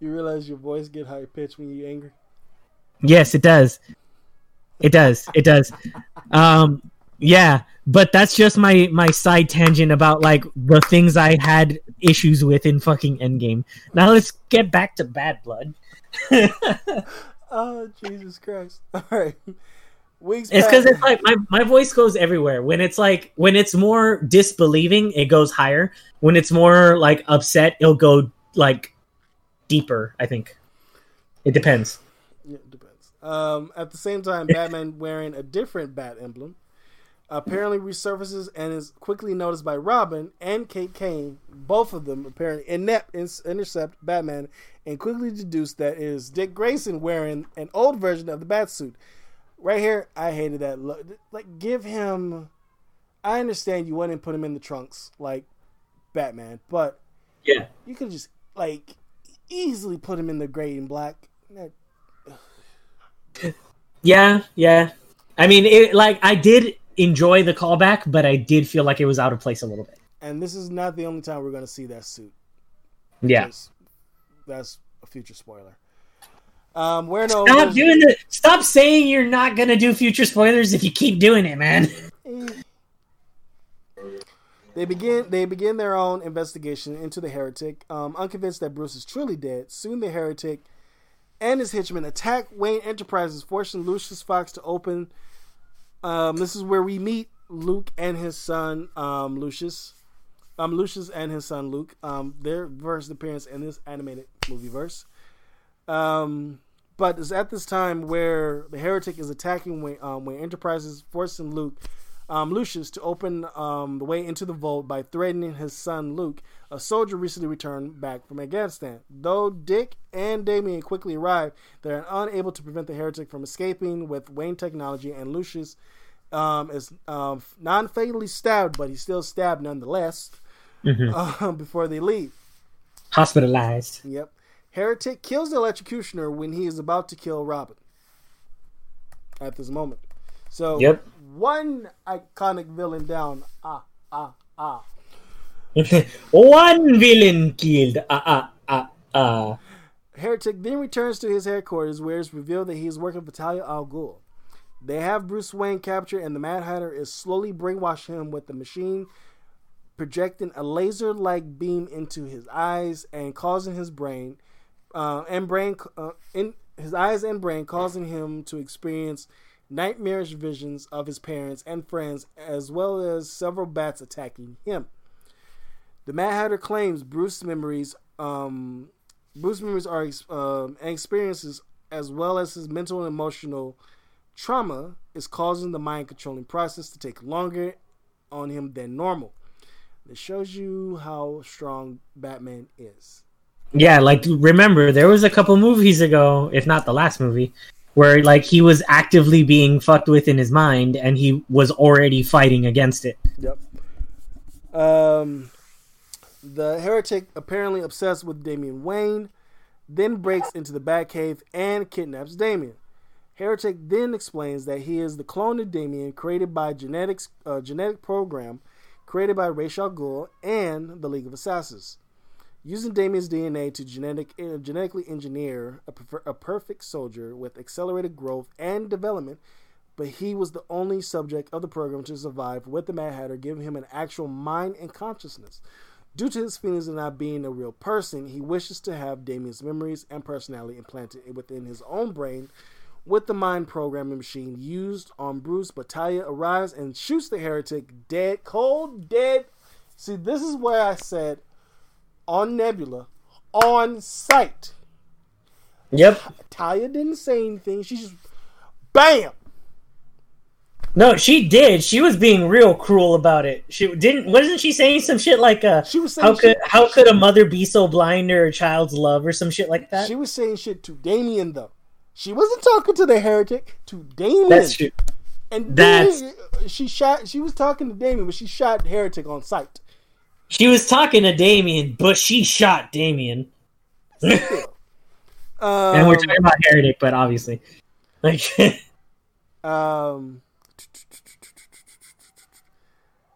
You realize your voice get high pitched when you angry. Yes, it does. It does. It does. Um, yeah, but that's just my my side tangent about like the things I had issues with in fucking Endgame. Now let's get back to Bad Blood. oh Jesus Christ! All right. Weeks it's because it's like my, my voice goes everywhere. When it's like when it's more disbelieving, it goes higher. When it's more like upset, it'll go like deeper. I think it depends. Yeah, it depends. Um, at the same time, Batman wearing a different bat emblem apparently resurfaces and is quickly noticed by Robin and Kate Kane. Both of them apparently inept intercept Batman and quickly deduce that it is Dick Grayson wearing an old version of the bat suit. Right here, I hated that look. Like, give him. I understand you wouldn't put him in the trunks like Batman, but yeah, you could just like easily put him in the gray and black. Yeah, yeah. I mean, it, like I did enjoy the callback, but I did feel like it was out of place a little bit. And this is not the only time we're going to see that suit. Yeah, that's a future spoiler. Um, where no Stop doing the. Stop saying you're not gonna do future spoilers if you keep doing it, man. They begin they begin their own investigation into the heretic. Um, unconvinced that Bruce is truly dead, soon the heretic and his henchmen attack Wayne Enterprises, forcing Lucius Fox to open. Um, this is where we meet Luke and his son um, Lucius. Um, Lucius and his son Luke. Um, their first appearance in this animated movie verse. Um, but it's at this time where the heretic is attacking Wayne, um, Wayne Enterprises, forcing Luke um, Lucius to open um, the way into the vault by threatening his son Luke, a soldier recently returned back from Afghanistan. Though Dick and Damian quickly arrive, they are unable to prevent the heretic from escaping with Wayne technology, and Lucius um, is um, non fatally stabbed, but he's still stabbed nonetheless mm-hmm. before they leave. Hospitalized. Yep. Heretic kills the electrocutioner when he is about to kill Robin at this moment. So, yep one iconic villain down. Ah, ah, ah. one villain killed. Ah, ah, ah, ah. Heretic then returns to his headquarters where it's revealed that he is working for Talia al Ghul. They have Bruce Wayne captured, and the Mad Hatter is slowly brainwashing him with the machine, projecting a laser like beam into his eyes and causing his brain uh, and brain uh, in his eyes and brain, causing him to experience nightmarish visions of his parents and friends, as well as several bats attacking him. The Mad Hatter claims Bruce's memories, um, Bruce's memories are um, experiences, as well as his mental and emotional trauma, is causing the mind controlling process to take longer on him than normal. This shows you how strong Batman is. Yeah, like remember there was a couple movies ago, if not the last movie, where like he was actively being fucked with in his mind and he was already fighting against it. Yep. Um the heretic apparently obsessed with Damian Wayne then breaks into the Batcave and kidnaps Damian. Heretic then explains that he is the clone of Damian created by genetics uh, genetic program created by Ra's al Ghul and the League of Assassins using Damian's DNA to genetic, uh, genetically engineer a, prefer, a perfect soldier with accelerated growth and development, but he was the only subject of the program to survive with the Mad Hatter giving him an actual mind and consciousness. Due to his feelings of not being a real person, he wishes to have Damian's memories and personality implanted within his own brain with the mind programming machine used on Bruce. Talia arrives and shoots the heretic dead, cold, dead. See, this is where I said on Nebula on site. Yep. Talia didn't say anything. She just bam. No, she did. She was being real cruel about it. She didn't. Wasn't she saying some shit like, uh, she was saying how could how could a mother be so blind to her child's love or some shit like that? She was saying shit to Damian though. She wasn't talking to the heretic. To Damian. That's true. And that's she shot. She was talking to Damian, but she shot heretic on sight. She was talking to Damian, but she shot Damian. um, and we're talking about Heretic, but obviously, like, um,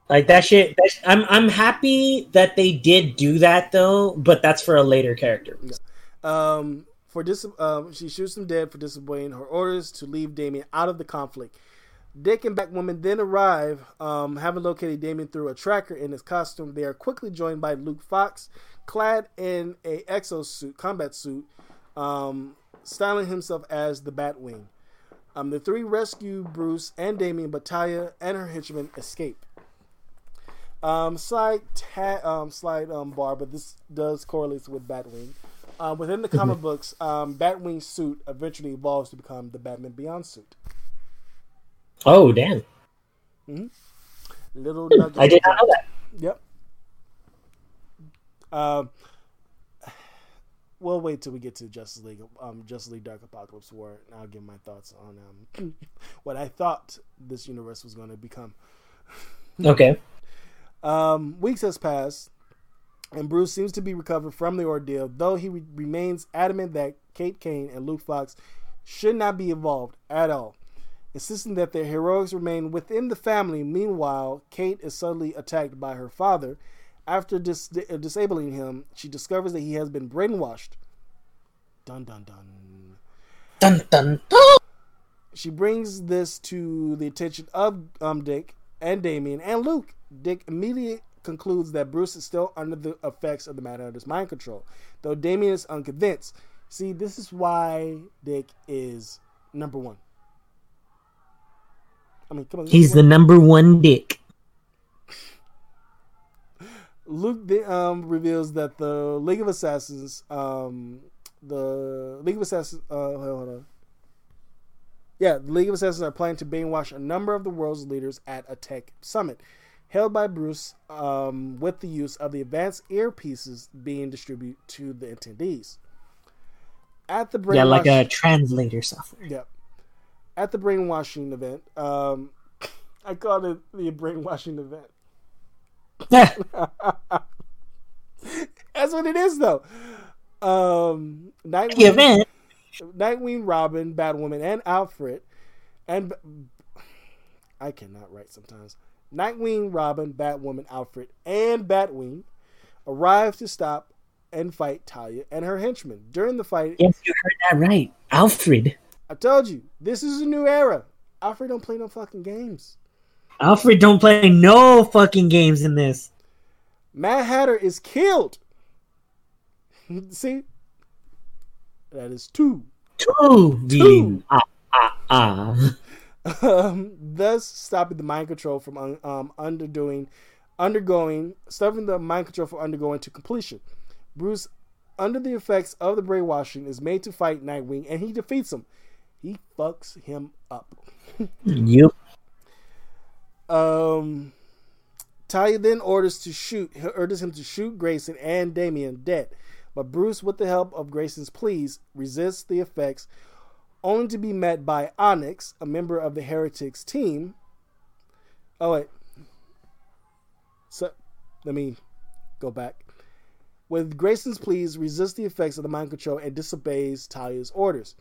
like that shit. That I'm I'm happy that they did do that though, but that's for a later character. Um, for dis- um, she shoots him dead for disobeying her orders to leave Damian out of the conflict. Dick and Batwoman then arrive, um, having located Damian through a tracker in his costume. They are quickly joined by Luke Fox, clad in a exosuit, combat suit, um, styling himself as the Batwing. Um, the three rescue Bruce and Damian, but Talia and her henchmen escape. Um, slide ta- um, slide um, bar, but this does correlate with Batwing. Uh, within the comic books, um, Batwing's suit eventually evolves to become the Batman Beyond suit. Oh, damn. Mm-hmm. Little hmm. I did not know that. Yep. Um, we'll wait till we get to Justice League, um, Justice League Dark Apocalypse War, and I'll give my thoughts on um, what I thought this universe was going to become. okay. Um, weeks has passed, and Bruce seems to be recovered from the ordeal, though he re- remains adamant that Kate Kane and Luke Fox should not be involved at all insisting that their heroics remain within the family. Meanwhile, Kate is suddenly attacked by her father. After dis- uh, disabling him, she discovers that he has been brainwashed. Dun dun dun. Dun dun dun. She brings this to the attention of um, Dick and Damian and Luke. Dick immediately concludes that Bruce is still under the effects of the matter Mad Hatter's mind control, though Damian is unconvinced. See, this is why Dick is number one. I mean, come on. He's the number one dick. Luke um, reveals that the League of Assassins, um, the League of Assassins, uh, hold on. Yeah, the League of Assassins are planning to brainwash a number of the world's leaders at a tech summit held by Bruce um, with the use of the advanced earpieces being distributed to the attendees. At the brainwash- Yeah, like a translator software. yeah. At the brainwashing event, um, I called it the brainwashing event. That's what it is, though. Um, Nightwing, event. Nightwing, Robin, Batwoman, and Alfred, and I cannot write sometimes. Nightwing, Robin, Batwoman, Alfred, and Batwing arrive to stop and fight Talia and her henchmen. During the fight, Yes, you heard that right. Alfred. I told you this is a new era. Alfred don't play no fucking games. Alfred don't play no fucking games in this. Mad Hatter is killed. See, that is two. Two. Two. Ah, ah, ah. um, thus stopping the mind control from un- um, underdoing, undergoing, stopping the mind control from undergoing to completion. Bruce, under the effects of the brainwashing, is made to fight Nightwing, and he defeats him. He fucks him up. Yep. Um, Talia then orders to shoot, orders him to shoot Grayson and Damian dead, but Bruce, with the help of Grayson's pleas, resists the effects, only to be met by Onyx, a member of the Heretics team. Oh wait, so let me go back. With Grayson's pleas, resists the effects of the mind control and disobeys Talia's orders.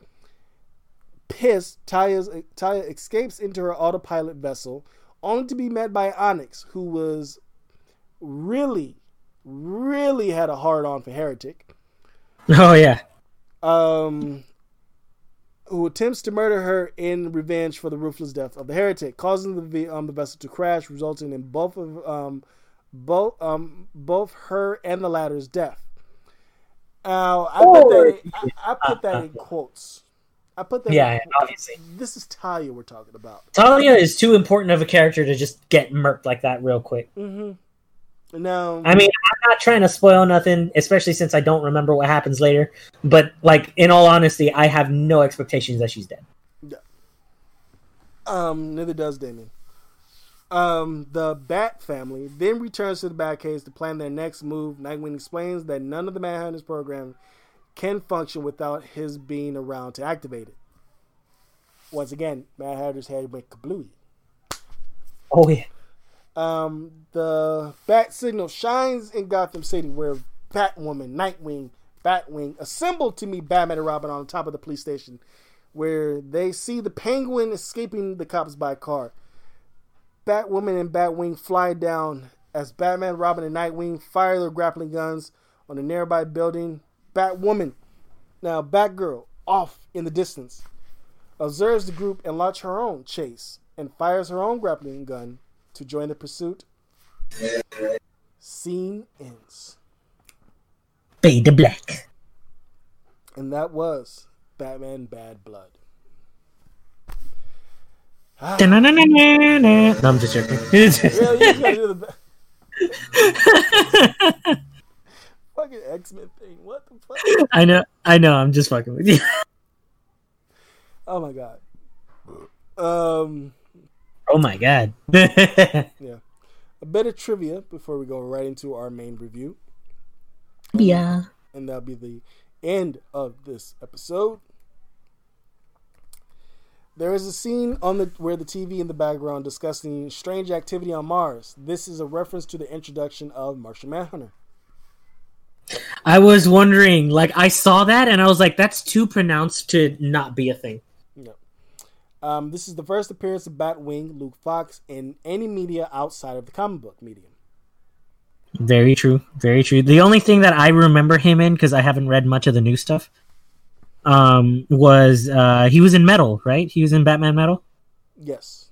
Pissed, Talia's, Talia escapes into her autopilot vessel, only to be met by Onyx, who was really, really had a hard on for Heretic. Oh yeah. Um, who attempts to murder her in revenge for the ruthless death of the heretic, causing the um, the vessel to crash, resulting in both of um, both um, both her and the latter's death. Now, I put that in, I, I put that in quotes. I put that. Yeah, in obviously. This is Talia we're talking about. Talia is too important of a character to just get murked like that real quick. Mm-hmm. Now, I mean, I'm not trying to spoil nothing, especially since I don't remember what happens later. But like, in all honesty, I have no expectations that she's dead. Um, neither does Damian. Um, the Bat family then returns to the Batcave to plan their next move. Nightwing explains that none of the Mad Hatter's program can function without his being around to activate it. Once again, Mad Hatter's head went kablooey. Oh yeah. Um, the Bat signal shines in Gotham City, where Batwoman, Nightwing, Batwing assemble to meet Batman and Robin on top of the police station, where they see the Penguin escaping the cops by car. Batwoman and Batwing fly down as Batman, Robin, and Nightwing fire their grappling guns on a nearby building. Batwoman, now Batgirl, off in the distance, observes the group and launches her own chase and fires her own grappling gun to join the pursuit. Scene ends. Fade to black. And that was Batman Bad Blood. Ah. No, I'm just joking. really, you gotta do the ba- fucking X Men thing. What the fuck? I know, I know. I'm just fucking with you. Oh my god. Um, Oh my god. yeah. A bit of trivia before we go right into our main review, yeah. and that'll be the end of this episode. There is a scene on the where the TV in the background discussing strange activity on Mars. This is a reference to the introduction of Martian Manhunter. I was wondering, like, I saw that and I was like, that's too pronounced to not be a thing. No. Um, this is the first appearance of Batwing, Luke Fox, in any media outside of the comic book medium. Very true. Very true. The only thing that I remember him in, because I haven't read much of the new stuff, um, was uh, he was in Metal, right? He was in Batman Metal. Yes.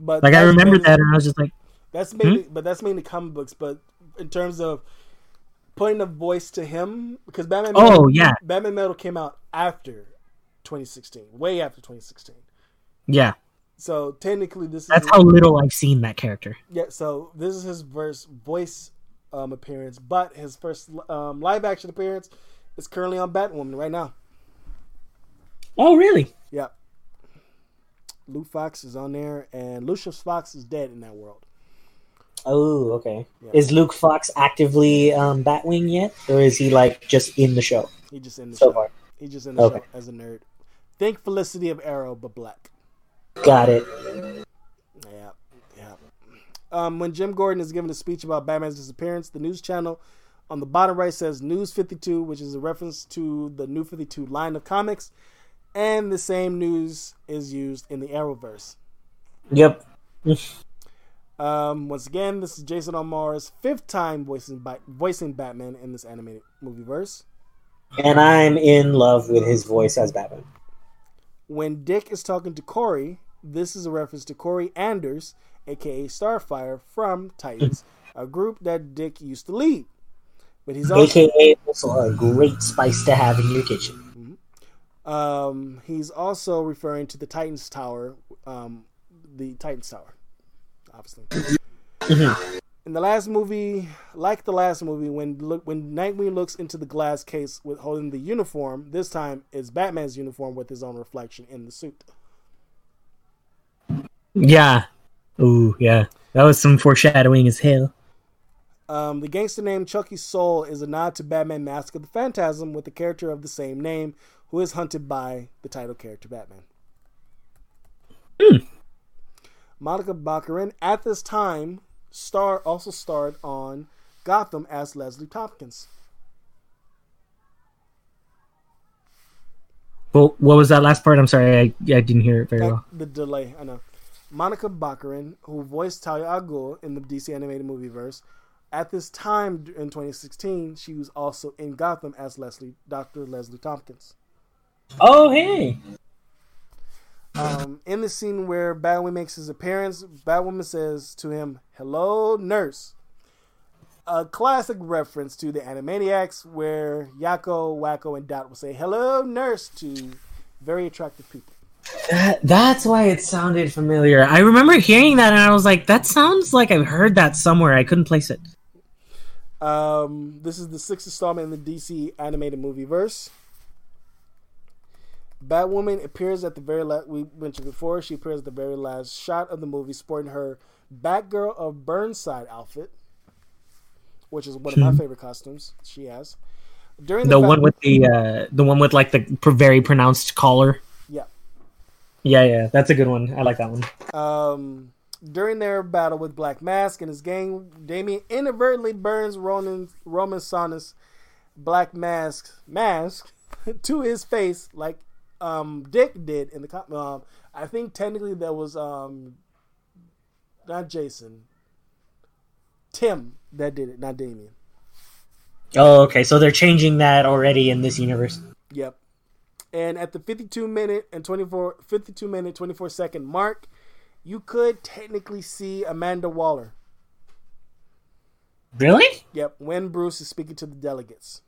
But Like I remember mainly- that, and I was just like, That's mainly, but that's mainly comic books. But in terms of putting a voice to him, because Batman, Oh, Metal, yeah. Batman Metal came out after 2016, way after 2016. yeah, So technically, this that's how little I've seen that character. yeah. So this is his first voice um, appearance, but his first um, live action appearance is currently on Batwoman right now. Oh, really? Yeah. Lou Fox is on there, and Lucius Fox is dead in that world. Oh, okay. Yeah. Is Luke Fox actively um, Batwing yet, or is he like just in the show He just in the so show. far? He just in the Okay. show as a nerd. Think Felicity of Arrow, but black. Got it. Yeah, yeah. Um, when Jim Gordon is giving a speech about Batman's disappearance, the news channel on the bottom right says News 52, which is a reference to the New 52 line of comics, and the same news is used in the Arrowverse. Yep. Um, once again, this is Jason O'Mara's fifth time voicing Ba- voicing Batman in this animated movie verse. And I'm in love with his voice as Batman. When Dick is talking to Kory, this is a reference to Kory Anders, aka Starfire from Titans, a group that Dick used to lead. But he's also AKA also a great spice to have in your kitchen. um, he's also referring to the Titans Tower, um, the Titans Tower, obviously. In the last movie, like the last movie, when look when Nightwing looks into the glass case with holding the uniform, this time it's Batman's uniform with his own reflection in the suit. Yeah. Ooh, yeah. That was some foreshadowing as hell. Um, the gangster named Chuckie Sol is a nod to Batman Mask of the Phantasm with the character of the same name, who is hunted by the title character Batman. Morena Baccarin at this time star also starred on Gotham as Leslie Tompkins. Well, what was that last part? I'm sorry, I, I didn't hear it very well. The delay, I know. Morena Baccarin, who voiced Talia al Ghul in the DC animated movie verse, at this time in 2016, she was also in Gotham as Leslie, Dr. Leslie Tompkins. Oh, hey. Um, in the scene where Batwoman makes his appearance, Batwoman says to him, "Hello, nurse." A classic reference to the Animaniacs, where Yakko, Wakko, and Dot will say "Hello, nurse" to very attractive people. That, that's why it sounded familiar. I remember hearing that and I was like, that sounds like I've heard that somewhere. I couldn't place it. Um, this is the sixth installment in the DC animated movie verse. Batwoman appears at the very last. We mentioned before she appears at the very last shot of the movie, sporting her Batgirl of Burnside outfit, which is one of my favorite costumes she has. During The Bat- one with the uh, the one with like the pr- very pronounced collar. yeah. Yeah, yeah, that's a good one. I like that one. Um, during their battle with Black Mask and his gang, Damian inadvertently burns Ronan Roman Sionis Black Mask mask to his face, like um, Dick did in the com- um, I think technically that was um, not Jason, Tim that did it, not Damian. Oh, okay. So they're changing that already in this universe. Yep. And at the 52 minute and 24 52 minute 24 second mark, you could technically see Amanda Waller. Really? Yep, when Bruce is speaking to the delegates.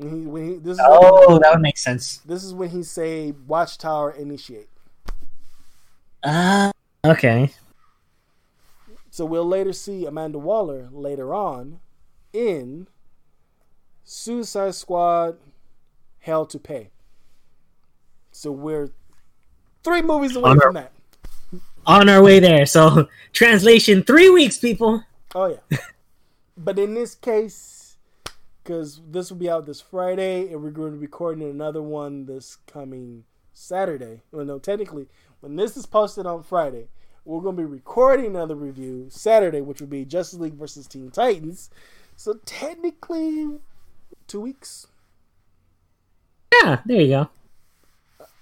When he when he this is Oh, that would make sense. this is when he say Watchtower initiate. Ah, okay. So we'll later see Amanda Waller later on in Suicide Squad Hell to Pay. So we're three movies away On our- from that. On our way there. So, translation: three weeks, people. Oh yeah. but in this case, because this will be out this Friday, and we're going to be recording another one this coming Saturday. Well, no, technically, when this is posted on Friday, we're going to be recording another review Saturday, which would be Justice League versus Teen Titans. So technically, two weeks. Yeah, there you go.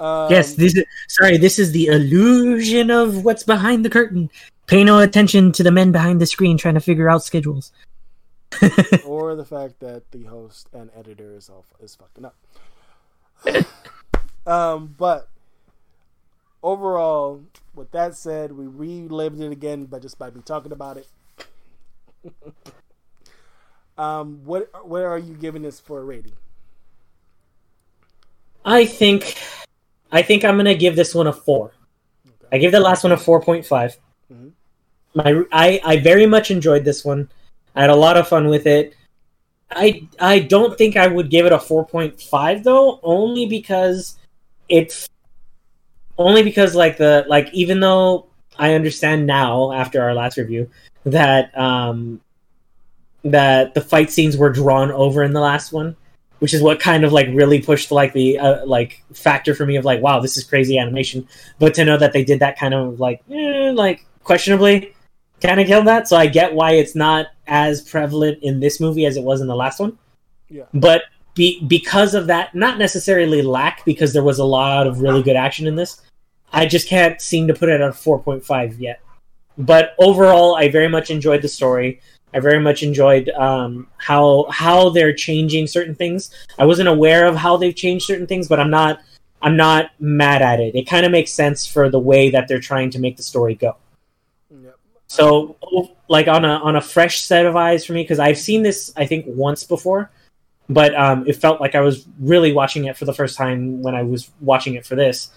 Um, yes, this is sorry. This is the illusion of what's behind the curtain. Pay no attention to the men behind the screen trying to figure out schedules. Or the fact that the host and editor is all is fucking up. um, but overall, with that said, we relived it again, but just by me talking about it. um, what what are you giving this for a rating? I think, I think I'm gonna give this one a four. Okay. I gave the last one a four point five. Mhm. My, I, I very much enjoyed this one. I had a lot of fun with it. I, I don't think I would give it a four point five though, only because it's, only because like the like even though I understand now after our last review that um that the fight scenes were drawn over in the last one which is what kind of like really pushed like the uh, like factor for me of like wow this is crazy animation but to know that they did that kind of like eh, like questionably kind of killed that so i get why it's not as prevalent in this movie as it was in the last one Yeah. but be, because of that not necessarily lack because there was a lot of really good action in this i just can't seem to put it at a 4.5 yet but overall i very much enjoyed the story I very much enjoyed um, how how they're changing certain things. I wasn't aware of how they've changed certain things, but I'm not I'm not mad at it. It kind of makes sense for the way that they're trying to make the story go. So, like on a on a fresh set of eyes for me, because I've seen this I think once before, but um, it felt like I was really watching it for the first time when I was watching it for this.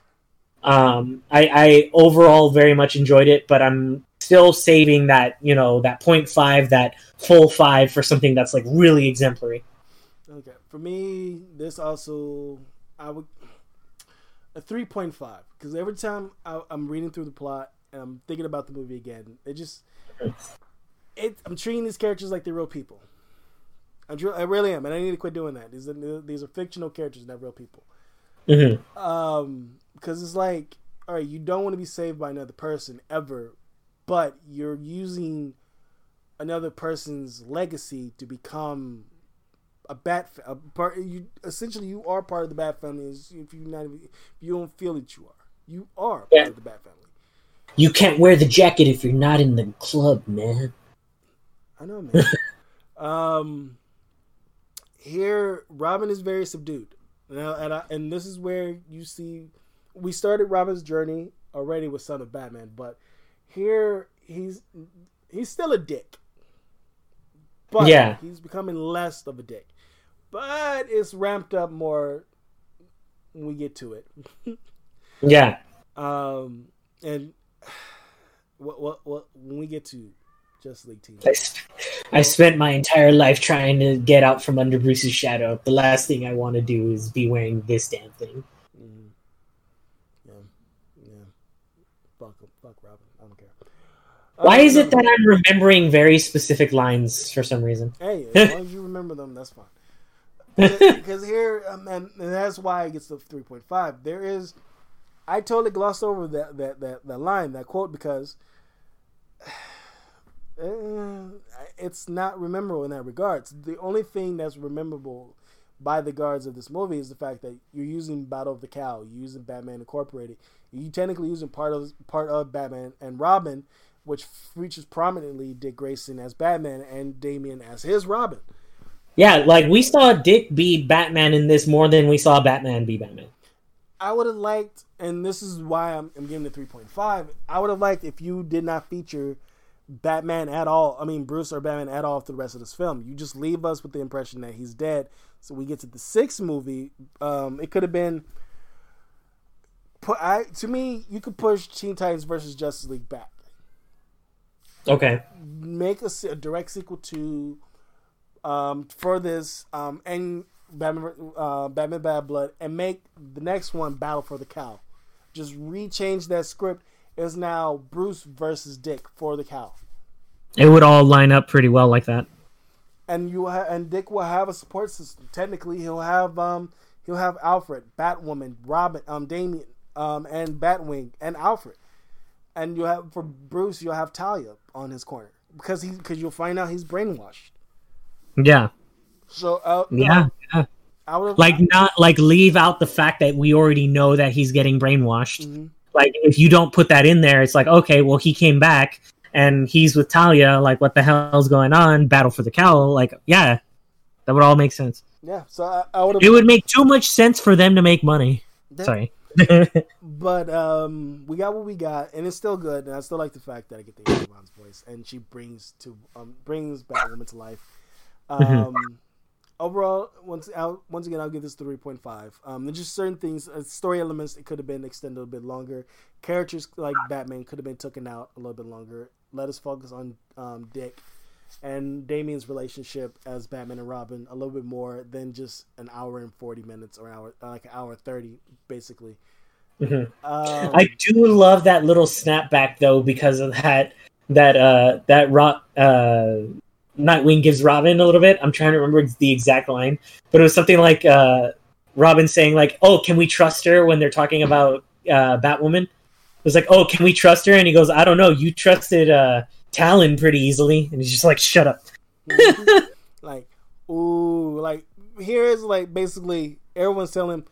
Um, I, I overall very much enjoyed it, but I'm still saving that you know that point five, that full five for something that's like really exemplary. Okay. For me, this also I would a three point five because every time I, I'm reading through the plot and I'm thinking about the movie again, it just it. I'm treating these characters like they're real people. I'm, I really am, and I need to quit doing that. These are these are fictional characters, not real people. Mm-hmm. Um, because it's like, all right, you don't want to be saved by another person ever, but you're using another person's legacy to become a bat a part. You essentially you are part of the bat family. If you not if you don't feel that you are, you are part Yeah. of the bat family. You can't wear the jacket if you're not in the club, man. I know, man. um, here Robin is very subdued, and I, and, I, and this is where you see we started Robin's journey already with Son of Batman, but here he's he's still a dick, but Yeah. he's becoming less of a dick, but it's ramped up more when we get to it. Yeah, Um, and what what what when we get to Justice League Team. I, sp- I spent my entire life trying to get out from under Bruce's shadow. The last thing I want to do is be wearing this damn thing. Mhm. Yeah, yeah. Fuck, fuck Robin. I don't care. Why Uh, is it that I'm remembering very specific lines for some reason? Hey, as long as you remember them, that's fine. Because here, um, and, and that's why it gets the three point five. There is, I totally glossed over that that that that line, that quote, because uh, Eh, it's not memorable in that regards. The only thing that's memorable by the guards of this movie is the fact that you're using Battle of the Cowl, you're using Batman Incorporated, you technically using part of part of Batman and Robin, which features prominently Dick Grayson as Batman and Damian as his Robin. Yeah, like we saw Dick be Batman in this more than we saw Batman be Batman. I would have liked, and this is why I'm, I'm giving it 3.5. I would have liked if you did not feature Batman at all. I mean, Bruce or Batman at all through the rest of this film. You just leave us with the impression that he's dead. So we get to the sixth movie. Um, it could have been. Put, I to me, you could push Teen Titans versus Justice League back. Okay. Make a, a direct sequel to um, for this um, and Batman, uh, Batman Bad Blood, and make the next one Battle for the Cowl. Just rechange that script. Is now Bruce versus Dick for the cowl, It would all line up pretty well like that. and you ha- and Dick will have a support system. Technically, he'll have um he'll have Alfred, Batwoman, Robin, um Damian, um and Batwing and Alfred, and you have for Bruce you'll have Talia on his corner because he because you'll find out he's brainwashed. Yeah. So uh, Yeah. Like not like leave out the fact that we already know that he's getting brainwashed. Mhm. Like if you don't put that in there, it's like okay, well he came back and he's with Talia. Like what the hell's going on? Battle for the cowl. Like yeah, that would all make sense. Yeah, so I, I would It would make too much sense for them to make money. Sorry. But um, we got what we got, and it's still good. And I still like the fact that I get the Yvonne's voice, and she brings to um, brings Batwoman to life. Um, overall, once out once again, I'll give this three point five. Um, there's just certain things, uh, story elements, it could have been extended a bit longer. Characters like Batman could have been taken out a little bit longer. Let us focus on um, Dick and Damian's relationship as Batman and Robin a little bit more than just an hour and forty minutes or hour like an hour thirty, basically. Mhm. Um, I do love that little snapback though because of that that uh that Ro- uh Nightwing gives Robin a little bit. I'm trying to remember the exact line, but it was something like uh Robin saying like, "Oh, can we trust her?" when they're talking about uh Batwoman. It was like, "Oh, can we trust her?" and he goes, "I don't know. You trusted uh Talon pretty easily." And he's just like, "Shut up." like, ooh, like here is like basically everyone's telling him,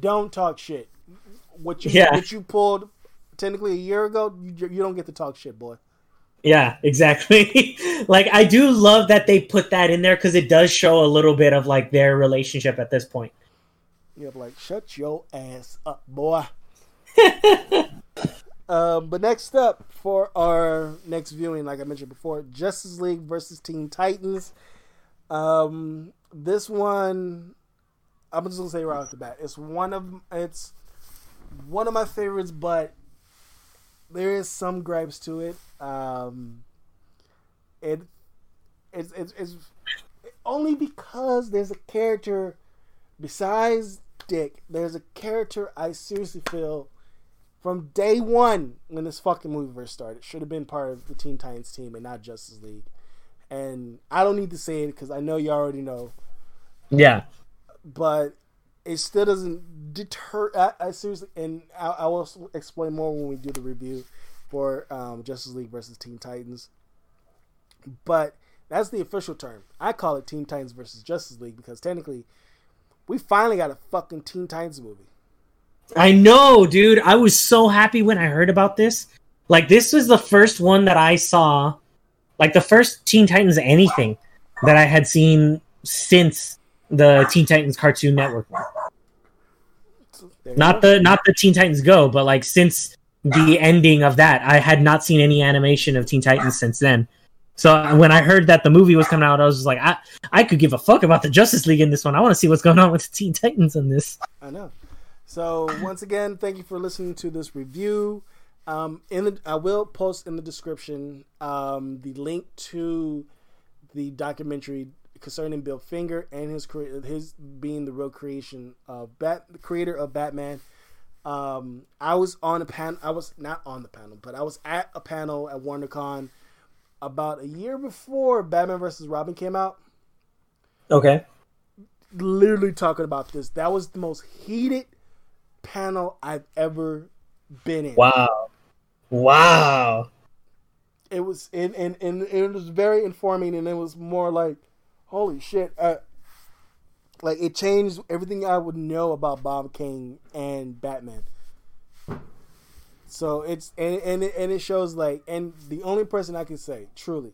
don't talk shit. What you Yeah. what you pulled technically a year ago, you, you don't get to talk shit, boy. Yeah, exactly. like I do love that they put that in there because it does show a little bit of like their relationship at this point. You have like, shut your ass up, boy. um, but next up for our next viewing, like I mentioned before, Justice League versus Teen Titans. Um, this one, I'm just gonna say right off the bat, it's one of it's one of my favorites, but there is some gripes to it. Um, it it's it's, it's only because there's a character besides Dick. There's a character I seriously feel from day one when this fucking movie first started should have been part of the Teen Titans team and not Justice League. And I don't need to say it because I know you already know Yeah. but it still doesn't deter. I, I seriously, and I, I will explain more when we do the review for um, Justice League versus Teen Titans. But that's the official term. I call it Teen Titans versus Justice League because technically, we finally got a fucking Teen Titans movie. I know, dude. I was so happy when I heard about this. Like this was the first one that I saw, like the first Teen Titans anything that I had seen since the Teen Titans Cartoon Network. one. So there you Not the not the Teen Titans Go, but like since the ending of that, I had not seen any animation of Teen Titans since then. So when I heard that the movie was coming out, I was just like, I I could give a fuck about the Justice League in this one. I want to see what's going on with the Teen Titans in this. I know. So once again, thank you for listening to this review. Um, in the, I will post in the description um, the link to the documentary concerning Bill Finger and his cre- his being the real creation of Bat, the creator of Batman. Um, I was on a panel. I was not on the panel, but I was at a panel at WonderCon about a year before Batman versus Robin came out Okay. literally talking about this. That was the most heated panel I've ever been in. Wow. Wow. It was and, and, and it was very informing and it was more like holy shit. Uh, like it changed everything I would know about Bob Kane and Batman. So it's and and it, and it shows like and the only person I can say truly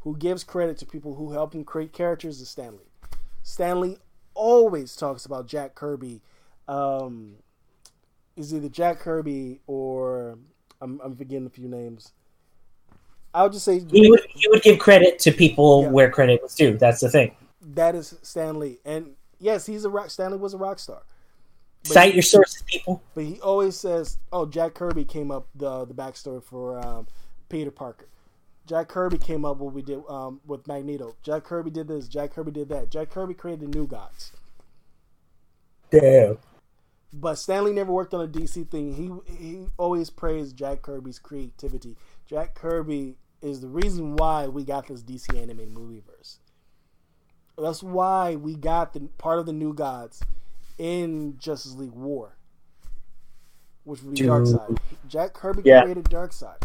who gives credit to people who help him create characters is Stan Lee. Stanley always talks about Jack Kirby. Um, is either Jack Kirby or I'm, I'm forgetting a few names. I would just say He would he would give credit to people Yeah. where credit was due. That's the thing. that is Stan Lee, and yes, he's a rock. Stan Lee was a rock star, But- Cite your sources, people. but he always says, "Oh, Jack Kirby came up the the backstory for um, Peter Parker." Jack Kirby came up what we did um, with Magneto. Jack Kirby did this. Jack Kirby did that. Jack Kirby created the New Gods. Damn. But Stan Lee never worked on a DC thing. He he always praised Jack Kirby's creativity. Jack Kirby is the reason why we got this DC animated movieverse. That's why we got the part of the New Gods in Justice League War, which would be Dude. Darkseid. Jack Kirby Yeah. created Darkseid,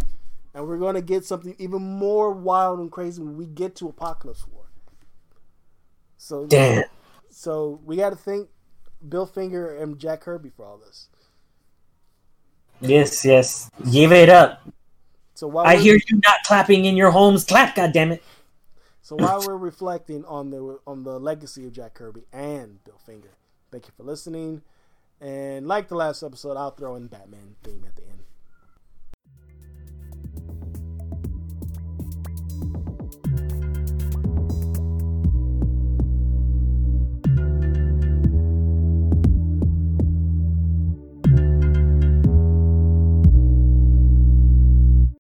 and we're going to get something even more wild and crazy when we get to Apocalypse War. So Damn. so we got to thank Bill Finger and Jack Kirby for all this. Yes, yes. Give it up. So while I hear you not clapping in your homes. Clap, goddammit. So while we're reflecting on the on the legacy of Jack Kirby and Bill Finger, thank you for listening. And like the last episode, I'll throw in Batman theme at the end.